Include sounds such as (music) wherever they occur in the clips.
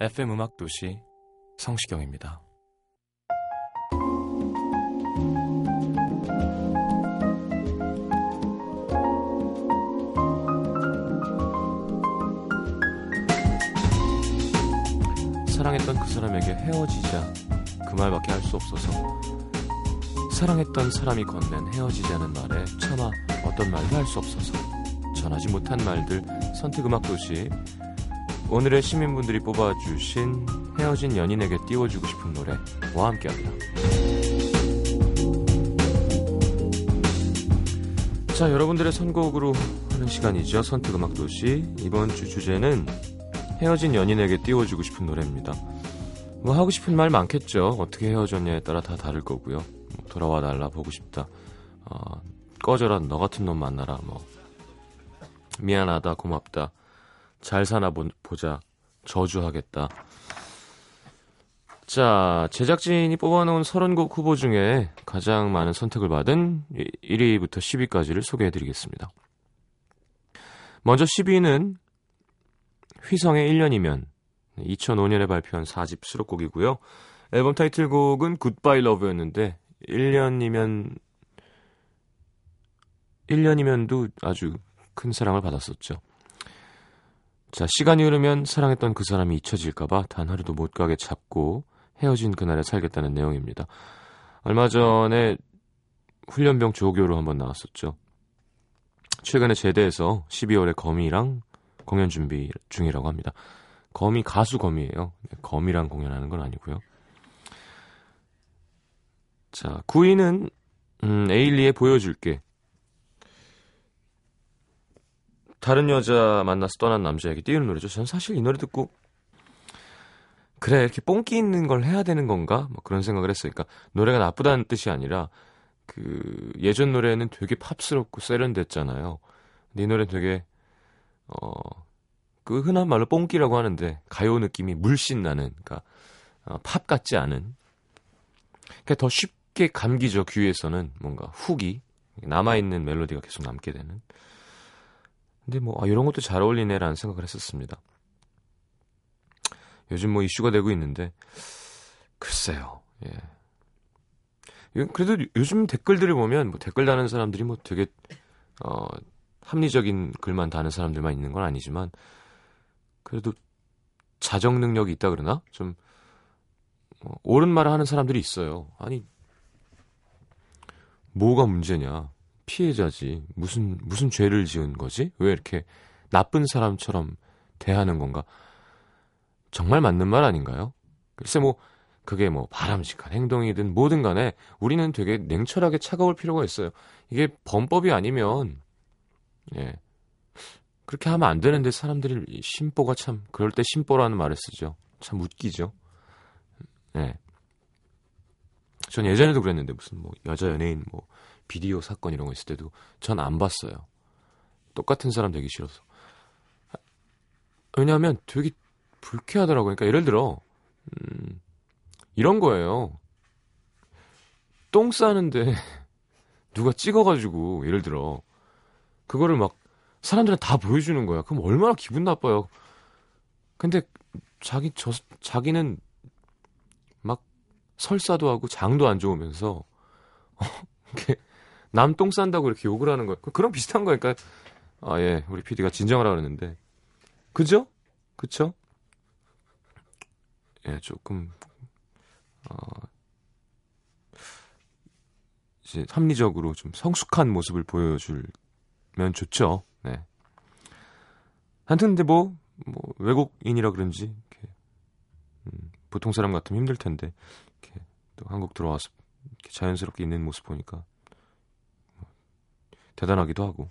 FM 음악 도시 성시경입니다. 사랑했던 그 사람에게 헤어지자 그 말밖에 할 수 없어서 사랑했던 사람이 건넨 헤어지자는 말에 차마 어떤 말도 할 수 없어서 전하지 못한 말들 선택 음악 도시 오늘의 시민분들이 뽑아주신 헤어진 연인에게 띄워주고 싶은 노래와 함께합니다. 자, 여러분들의 선곡으로 하는 시간이죠. 선택 음악 도시. 이번 주 주제는 헤어진 연인에게 띄워주고 싶은 노래입니다. 뭐 하고 싶은 말 많겠죠. 어떻게 헤어졌냐에 따라 다 다를 거고요. 뭐 돌아와 달라 보고 싶다. 어, 꺼져라 너 같은 놈 만나라. 뭐 미안하다 고맙다. 잘 사나 보, 보자. 저주하겠다. 자, 제작진이 뽑아놓은 30곡 후보 중에 가장 많은 선택을 받은 1위부터 10위까지를 소개해드리겠습니다. 먼저 10위는 휘성의 1년이면 2005년에 발표한 4집 수록곡이고요. 앨범 타이틀곡은 굿바이 러브였는데 1년이면 1년이면도 아주 큰 사랑을 받았었죠. 자, 시간이 흐르면 사랑했던 그 사람이 잊혀질까봐 단 하루도 못 가게 잡고 헤어진 그날에 살겠다는 내용입니다. 얼마 전에 훈련병 조교로 한번 나왔었죠. 최근에 제대해서 12월에 거미랑 공연 준비 중이라고 합니다. 거미 가수 거미예요. 거미랑 공연하는 건 아니고요. 자, 9위는 음, 에일리의 보여줄게. 다른 여자 만나서 떠난 남자에게 띄우는 노래죠. 전 사실 이 노래 듣고 그래 이렇게 뽕기 있는 걸 해야 되는 건가? 뭐 그런 생각을 했어요. 그러니까 노래가 나쁘다는 뜻이 아니라 그 예전 노래는 되게 팝스럽고 세련됐잖아요. 근데 이 노래는 되게 어 그 흔한 말로 뽕기라고 하는데 가요 느낌이 물씬 나는 그러니까 어, 팝 같지 않은 그러니까 더 쉽게 감기죠 귀에서는 뭔가 훅이 남아 있는 멜로디가 계속 남게 되는. 근데 뭐 아, 이런 것도 잘 어울리네라는 생각을 했었습니다. 요즘 뭐 이슈가 되고 있는데 글쎄요. 예. 그래도 요즘 댓글들을 보면 뭐 댓글 다는 사람들이 뭐 되게 어 합리적인 글만 다는 사람들만 있는 건 아니지만 그래도 자정 능력이 있다 그러나 좀 어, 옳은 말을 하는 사람들이 있어요. 아니 뭐가 문제냐? 피해자지. 무슨 무슨 죄를 지은 거지? 왜 이렇게 나쁜 사람처럼 대하는 건가? 정말 맞는 말 아닌가요? 글쎄 뭐 그게 뭐 바람직한 행동이든 뭐든 간에 우리는 되게 냉철하게 차가울 필요가 있어요. 이게 범법이 아니면 예. 그렇게 하면 안 되는데 사람들이 심보가 참 그럴 때 심보라는 말을 쓰죠. 참 웃기죠. 예. 전 예전에도 그랬는데 무슨 뭐 여자 연예인 뭐 비디오 사건 이런 거 있을 때도 전 안 봤어요. 똑같은 사람 되기 싫어서. 왜냐하면 되게 불쾌하더라고요. 그러니까 예를 들어 음, 이런 거예요. 똥 싸는데 (laughs) 누가 찍어가지고 예를 들어 그거를 막 사람들은 다 보여주는 거야. 그럼 얼마나 기분 나빠요. 근데 자기 저 자기는 막 설사도 하고 장도 안 좋으면서 어, (laughs) 이렇게 남 똥 싼다고 이렇게 욕을 하는 거야. 그런 비슷한 거니까 아 예, 우리 PD가 진정하라 그러는데 그죠? 그쵸? 예, 조금 어 이제 합리적으로 좀 성숙한 모습을 보여주면 좋죠. 네. 하여튼 근데 뭐, 뭐 외국인이라 그런지 이렇게, 음, 보통 사람 같으면 힘들 텐데 이렇게 또 한국 들어와서 이렇게 자연스럽게 있는 모습 보니까 뭐, 대단하기도 하고.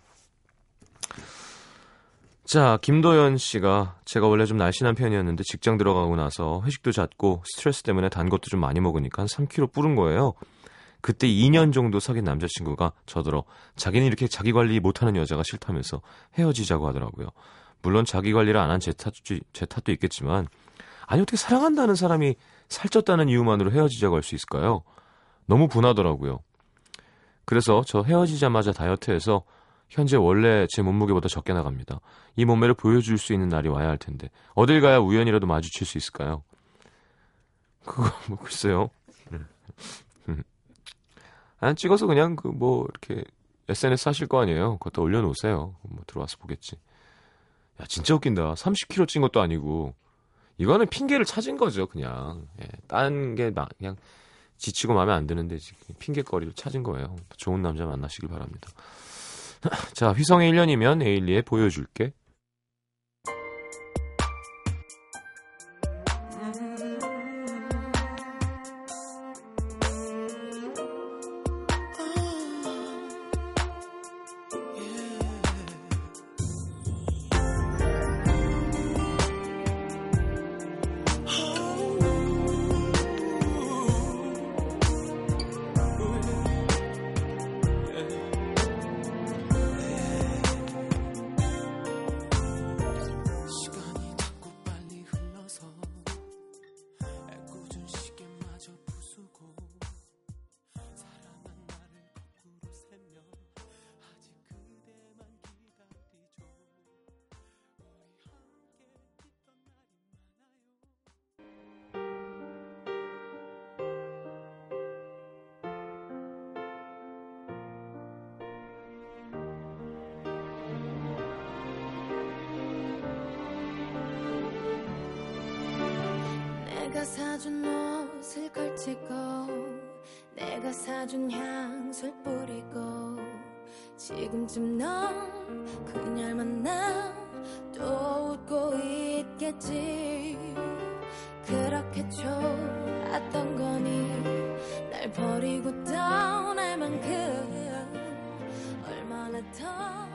자, 김도연 씨가 제가 원래 좀 날씬한 편이었는데 직장 들어가고 나서 회식도 잦고 스트레스 때문에 단 것도 좀 많이 먹으니까 한 3kg 뿌른 거예요. 그때 2년 정도 사귄 남자친구가 저더러 자기는 이렇게 자기 관리 못하는 여자가 싫다면서 헤어지자고 하더라고요. 물론 자기 관리를 안 한 제 탓도, 제 탓도 있겠지만 아니 어떻게 사랑한다는 사람이 살쪘다는 이유만으로 헤어지자고 할 수 있을까요? 너무 분하더라고요. 그래서 저 헤어지자마자 다이어트해서 현재 원래 제 몸무게보다 적게 나갑니다. 이 몸매를 보여줄 수 있는 날이 와야 할 텐데 어딜 가야 우연이라도 마주칠 수 있을까요? 그거 (laughs) 뭐 글쎄요. 안 찍어서 그냥 그 뭐 이렇게 SNS 하실 거 아니에요. 그것도 올려놓으세요. 뭐 들어와서 보겠지. 야 진짜 웃긴다. 30kg 찐 것도 아니고 이거는 핑계를 찾은 거죠. 그냥 예, 딴게 그냥 지치고 마음에 안 드는데 지금 핑계거리를 찾은 거예요. 좋은 남자 만나시길 바랍니다. (laughs) 자, 휘성의 1년이면 에일리에 보여줄게. 내가 사준 옷을 걸치고 내가 사준 향수를 뿌리고 지금쯤 넌 그녀를 만나 또 웃고 있겠지. 그렇게 좋았던 거니 날 버리고 떠날 만큼 얼마나 더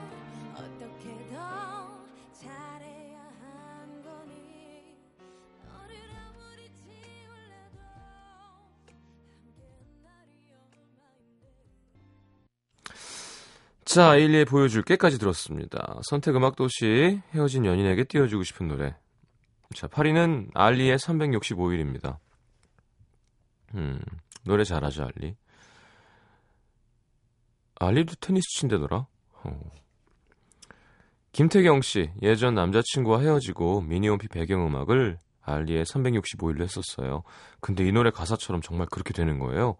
자, 에일리에 보여줄게까지 들었습니다. 선택 음악 도시 헤어진 연인에게 띄워주고 싶은 노래. 자, 8위는 알리의 365일입니다. 음, 노래 잘하죠, 알리. 알리도 테니스 친대더라. 어. 김태경 씨, 예전 남자친구와 헤어지고 미니홈피 배경음악을 알리의 365일로 했었어요. 근데 이 노래 가사처럼 정말 그렇게 되는 거예요.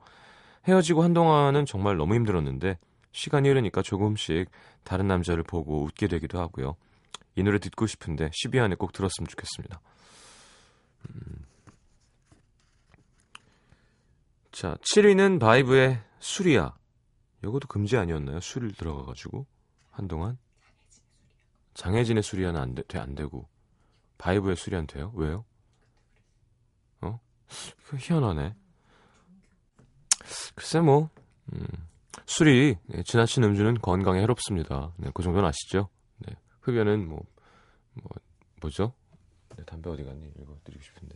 헤어지고 한동안은 정말 너무 힘들었는데 시간이 흐르니까 조금씩 다른 남자를 보고 웃게 되기도 하고요. 이 노래 듣고 싶은데 10위 안에 꼭 들었으면 좋겠습니다. 음. 자, 7위는 바이브의 술이야. 이것도 금지 아니었나요? 술 들어가가지고 한동안 장혜진의 수리아는 안, 돼, 안 되고 바이브의 수리안 돼요? 왜요? 어? 그 희한하네. 글쎄 뭐 음, 술이 네, 지나친 음주는 건강에 해롭습니다. 네, 그 정도는 아시죠? 네, 흡연은 뭐, 뭐 뭐죠? 네, 담배 어디 갔니? 이거 드리고 싶은데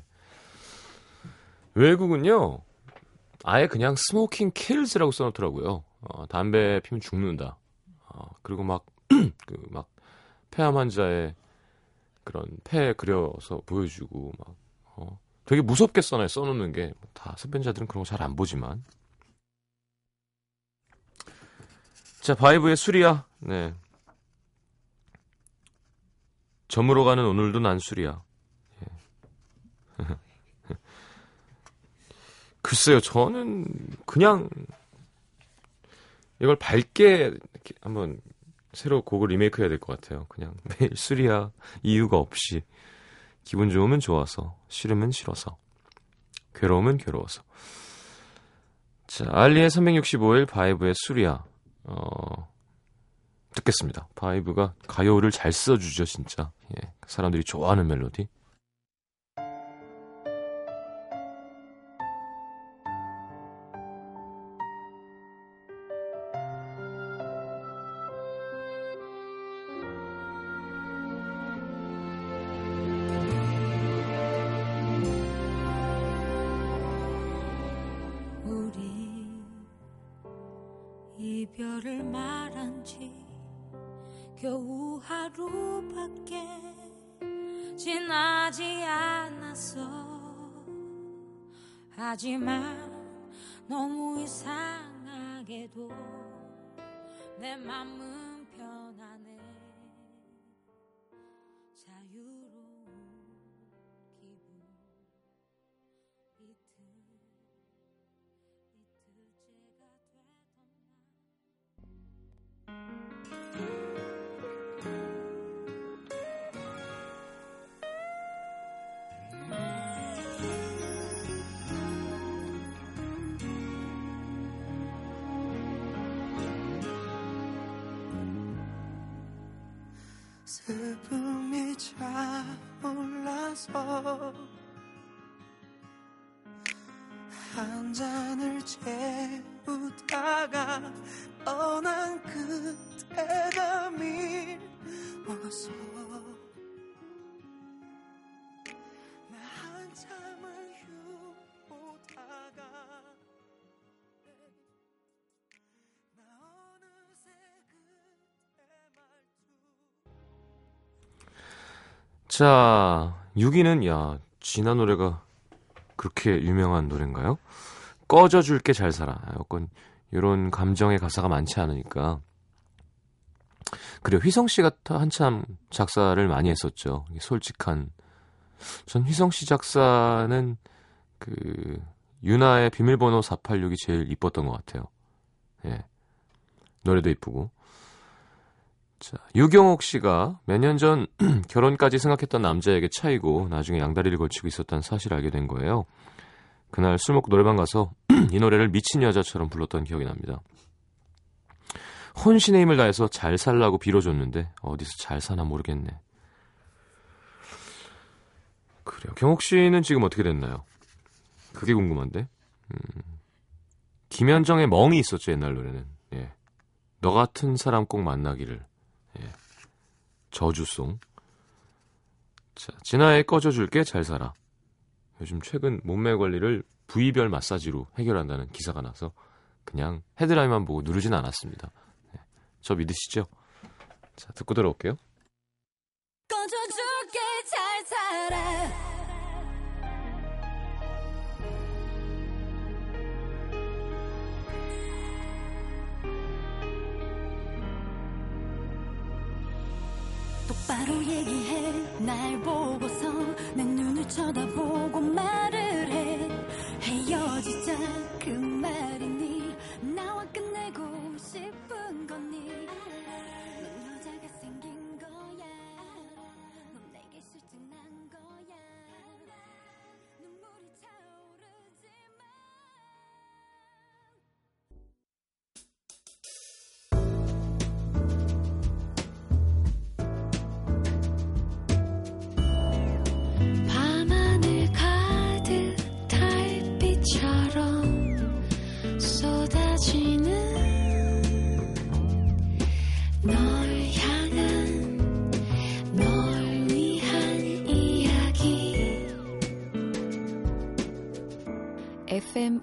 외국은요 아예 그냥 smoking kills라고 써놓더라고요. 어, 담배 피면 죽는다. 어, 그리고 막 (clears throat) 그 막 폐암 환자의 그런 폐 그려서 보여주고 막 어, 되게 무섭게 써놔요. 써놓는 게다 흡연자들은 그런 거 잘 안 보지만 자 바이브의 술이야. 네. 점으로 가는 오늘도 난 술이야. 예. (laughs) 글쎄요, 저는 그냥 이걸 밝게 한번 새로 곡을 리메이크 해야 될 것 같아요. 그냥 (laughs) 매일 술이야 이유가 없이 기분 좋으면 좋아서 싫으면 싫어서 괴로우면 괴로워서 자 알리의 365일 바이브의 술이야 어 듣겠습니다. 바이브가 가요를 잘 써주죠, 진짜. 예, 사람들이 좋아하는 멜로디. 지나지 않았어. 하지만 너무 이상하게도 내 맘은 올라서 한 잔을 채우다가 떠난 그때가 미워서 자, 6위는, 야, 진아 노래가 그렇게 유명한 노래인가요? 꺼져 줄게 잘 살아. 약간, 요런 감정의 가사가 많지 않으니까. 그래요. 휘성 씨가 타- 한참 작사를 많이 했었죠. 솔직한. 전 휘성 씨 작사는 그, 유나의 비밀번호 486이 제일 이뻤던 것 같아요. 예. 노래도 이쁘고. 자, 유경옥 씨가 몇 년 전 (clears throat) 결혼까지 생각했던 남자에게 차이고 나중에 양다리를 걸치고 있었다는 사실을 알게 된 거예요. 그날 술 먹고 노래방 가서 (clears throat) 이 노래를 미친 여자처럼 불렀던 기억이 납니다. 혼신의 힘을 다해서 잘 살라고 빌어줬는데 어디서 잘 사나 모르겠네. 그래요. 경옥 씨는 지금 어떻게 됐나요? 그게 궁금한데. 음, 김현정의 멍이 있었죠 옛날 노래는. 예. 너 같은 사람 꼭 만나기를. 예. 저주송. 자, 진아의 꺼져줄게 잘 살아. 요즘 최근 몸매 관리를 부위별 마사지로 해결한다는 기사가 나서 그냥 헤드라인만 보고 누르진 않았습니다. 예. 저 믿으시죠? 자, 듣고 들어올게요. 꺼져줄게 잘 살아 바로 얘기해. 날 보고서 내 눈을 쳐다보고 말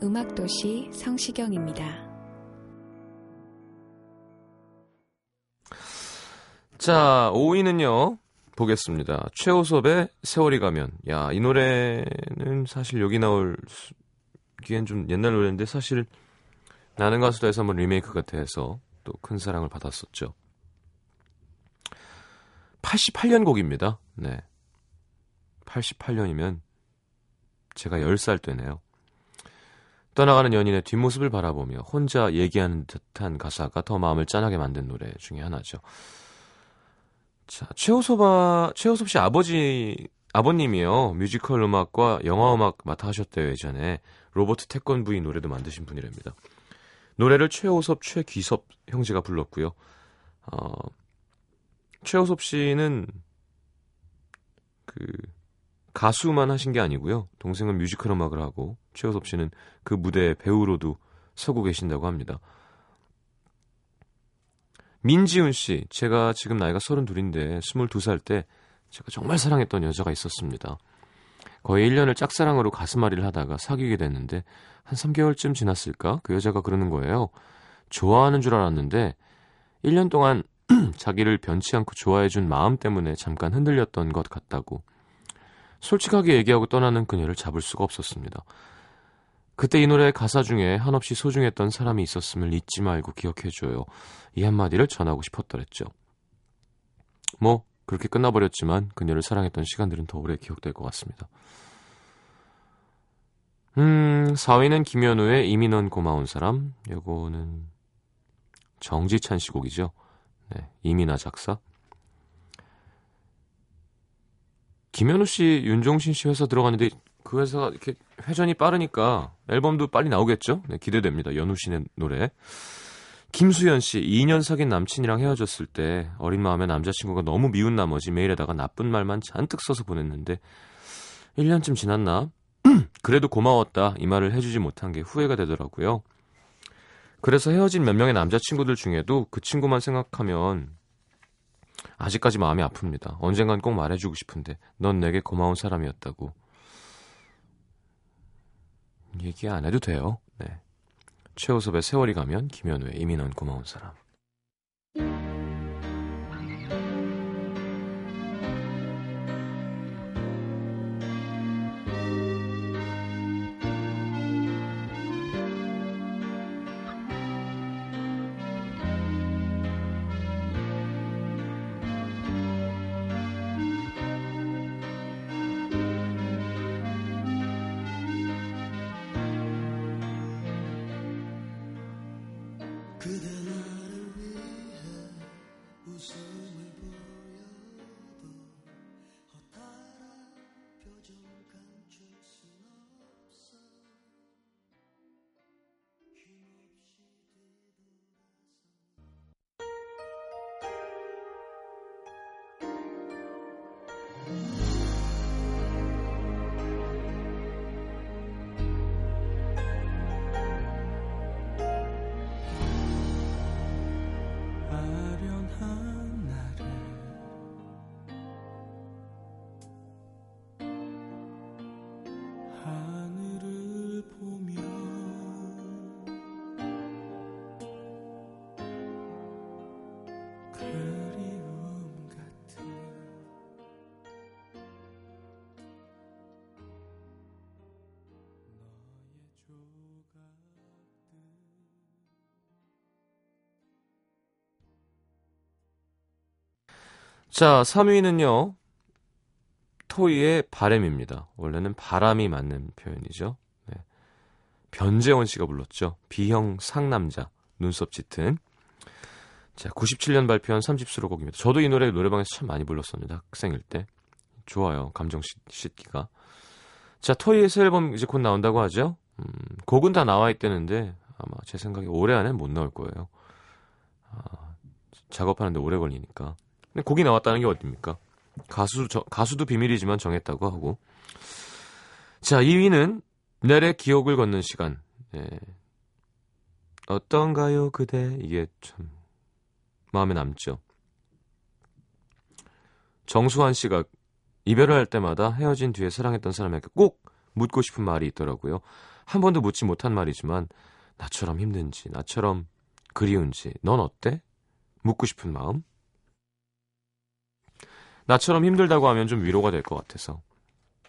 음악도시 성시경입니다. 자, 5위는요. 보겠습니다. 최호섭의 세월이 가면. 야, 이 노래는 사실 여기 나올 기엔 좀 옛날 노래인데 사실 나는 가수다에서 한번 리메이크가 돼서 또 큰 사랑을 받았었죠. 88년 곡입니다. 네. 88년이면 제가 10살 때네요. 떠나가는 연인의 뒷모습을 바라보며 혼자 얘기하는 듯한 가사가 더 마음을 짠하게 만든 노래 중에 하나죠. 자, 최호섭아, 최호섭 씨 아버지, 아버님이요. 뮤지컬 음악과 영화 음악 맡아 하셨대요, 예전에. 로버트 태권브이 노래도 만드신 분이랍니다. 노래를 최호섭, 최귀섭 형제가 불렀고요. 어, 최호섭 씨는 그 가수만 하신 게 아니고요. 동생은 뮤지컬 음악을 하고 최호섭 씨는 그 무대 배우로도 서고 계신다고 합니다. 민지훈 씨, 제가 지금 나이가 32인데 22살 때 제가 정말 사랑했던 여자가 있었습니다. 거의 1년을 짝사랑으로 가슴앓이를 하다가 사귀게 됐는데 한 3개월쯤 지났을까? 그 여자가 그러는 거예요. 좋아하는 줄 알았는데 1년 동안 (clears throat) 자기를 변치 않고 좋아해준 마음 때문에 잠깐 흔들렸던 것 같다고. 솔직하게 얘기하고 떠나는 그녀를 잡을 수가 없었습니다. 그때 이 노래 가사 중에 한없이 소중했던 사람이 있었음을 잊지 말고 기억해줘요. 이 한마디를 전하고 싶었더랬죠. 뭐 그렇게 끝나버렸지만 그녀를 사랑했던 시간들은 더 오래 기억될 것 같습니다. 음, 4위는 김현우의 넌 고마운 사람. 요거는 정지찬 씨 곡이죠. 네, 이민아 작사. 김현우 씨, 윤종신 씨 회사 들어갔는데 그 회사가 이렇게 회전이 빠르니까 앨범도 빨리 나오겠죠? 네, 기대됩니다. 연우 씨의 노래. 김수현 씨, 2년 사귄 남친이랑 헤어졌을 때 어린 마음에 남자친구가 너무 미운 나머지 메일에다가 나쁜 말만 잔뜩 써서 보냈는데 1년쯤 지났나? (clears throat) 그래도 고마웠다 이 말을 해주지 못한 게 후회가 되더라고요. 그래서 헤어진 몇 명의 남자친구들 중에도 그 친구만 생각하면 아직까지 마음이 아픕니다. 언젠간 꼭 말해주고 싶은데 넌 내게 고마운 사람이었다고. 얘기 안 해도 돼요. 네. 최호섭의 세월이 가면 김현우의 넌 고마운 사람. 자, 3위는요. 토이의 바램입니다. 원래는 바람이 맞는 표현이죠. 네. 변재원 씨가 불렀죠. B형 상남자, 눈썹 짙은. 자, 97년 발표한 3집 수록곡입니다. 저도 이 노래 노래방에서 참 많이 불렀습니다. 학생일 때. 좋아요. 감정 씻, 씻기가. 자, 토이의 새 앨범 이제 곧 나온다고 하죠. 음, 곡은 다 나와 있다는데 아마 제 생각에 올해 안에 못 나올 거예요. 아, 작업하는데 오래 걸리니까. 근데 곡이 나왔다는 게 어딥니까? 가수 저, 가수도 비밀이지만 정했다고 하고. 자, 2위는 넬의 기억을 걷는 시간. 예. 어떤가요, 그대? 이게 참 마음에 남죠. 정수환 씨가 이별을 할 때마다 헤어진 뒤에 사랑했던 사람에게 꼭 묻고 싶은 말이 있더라고요. 한 번도 묻지 못한 말이지만 나처럼 힘든지, 나처럼 그리운지, 넌 어때? 묻고 싶은 마음. 나처럼 힘들다고 하면 좀 위로가 될 것 같아서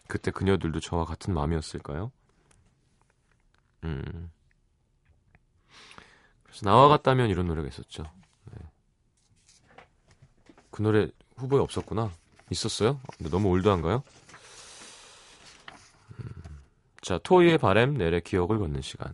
그때 그녀들도 저와 같은 마음이었을까요? 음. 그래서 나와 같다면 이런 노래가 있었죠. 네. 그 노래 후보에 없었구나. 있었어요? 근데 너무 올드한가요? 음. 자, 토이의 바램, 넬의 기억을 걷는 시간.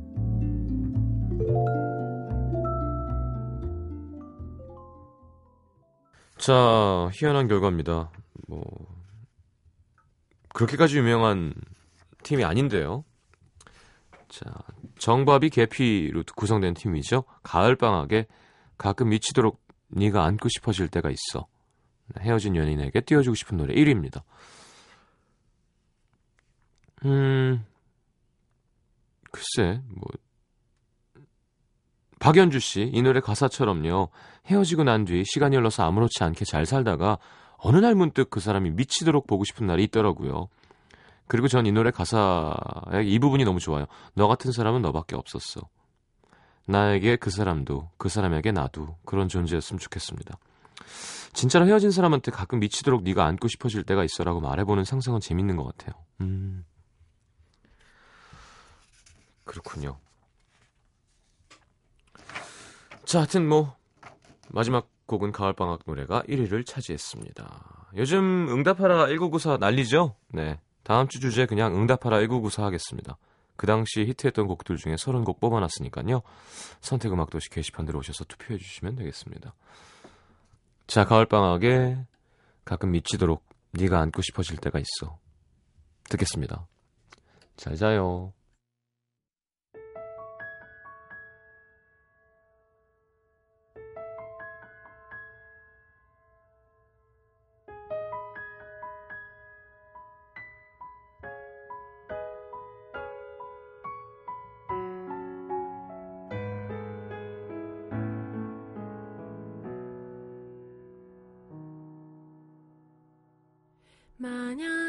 자, 희한한 결과입니다. 뭐, 그렇게까지 유명한 팀이 아닌데요. 자, 정밥이 계피로 구성된 팀이죠. 가을 방학에 가끔 미치도록 네가 안고 싶어질 때가 있어. 헤어진 연인에게 띄워주고 싶은 노래 1위입니다. 음, 글쎄, 뭐, 박연주 씨, 이 노래 가사처럼요. 헤어지고 난 뒤 시간이 흘러서 아무렇지 않게 잘 살다가 어느 날 문득 그 사람이 미치도록 보고 싶은 날이 있더라고요. 그리고 전 이 노래 가사의 이 부분이 너무 좋아요. 너 같은 사람은 너밖에 없었어. 나에게 그 사람도, 그 사람에게 나도 그런 존재였으면 좋겠습니다. 진짜로 헤어진 사람한테 가끔 미치도록 네가 안고 싶어질 때가 있어라고 말해보는 상상은 재밌는 것 같아요. 음. 그렇군요. 자, 하여튼 뭐 마지막 곡은 가을방학 노래가 1위를 차지했습니다. 요즘 응답하라 1994 난리죠? 네. 다음 주 주제 그냥 응답하라 1994 하겠습니다. 그 당시 히트했던 곡들 중에 30곡 뽑아놨으니까요. 선택음악 도시 게시판 들어오셔서 투표해 주시면 되겠습니다. 자, 가을방학에 가끔 미치도록 네가 안고 싶어질 때가 있어. 듣겠습니다. 잘 자요. 마냥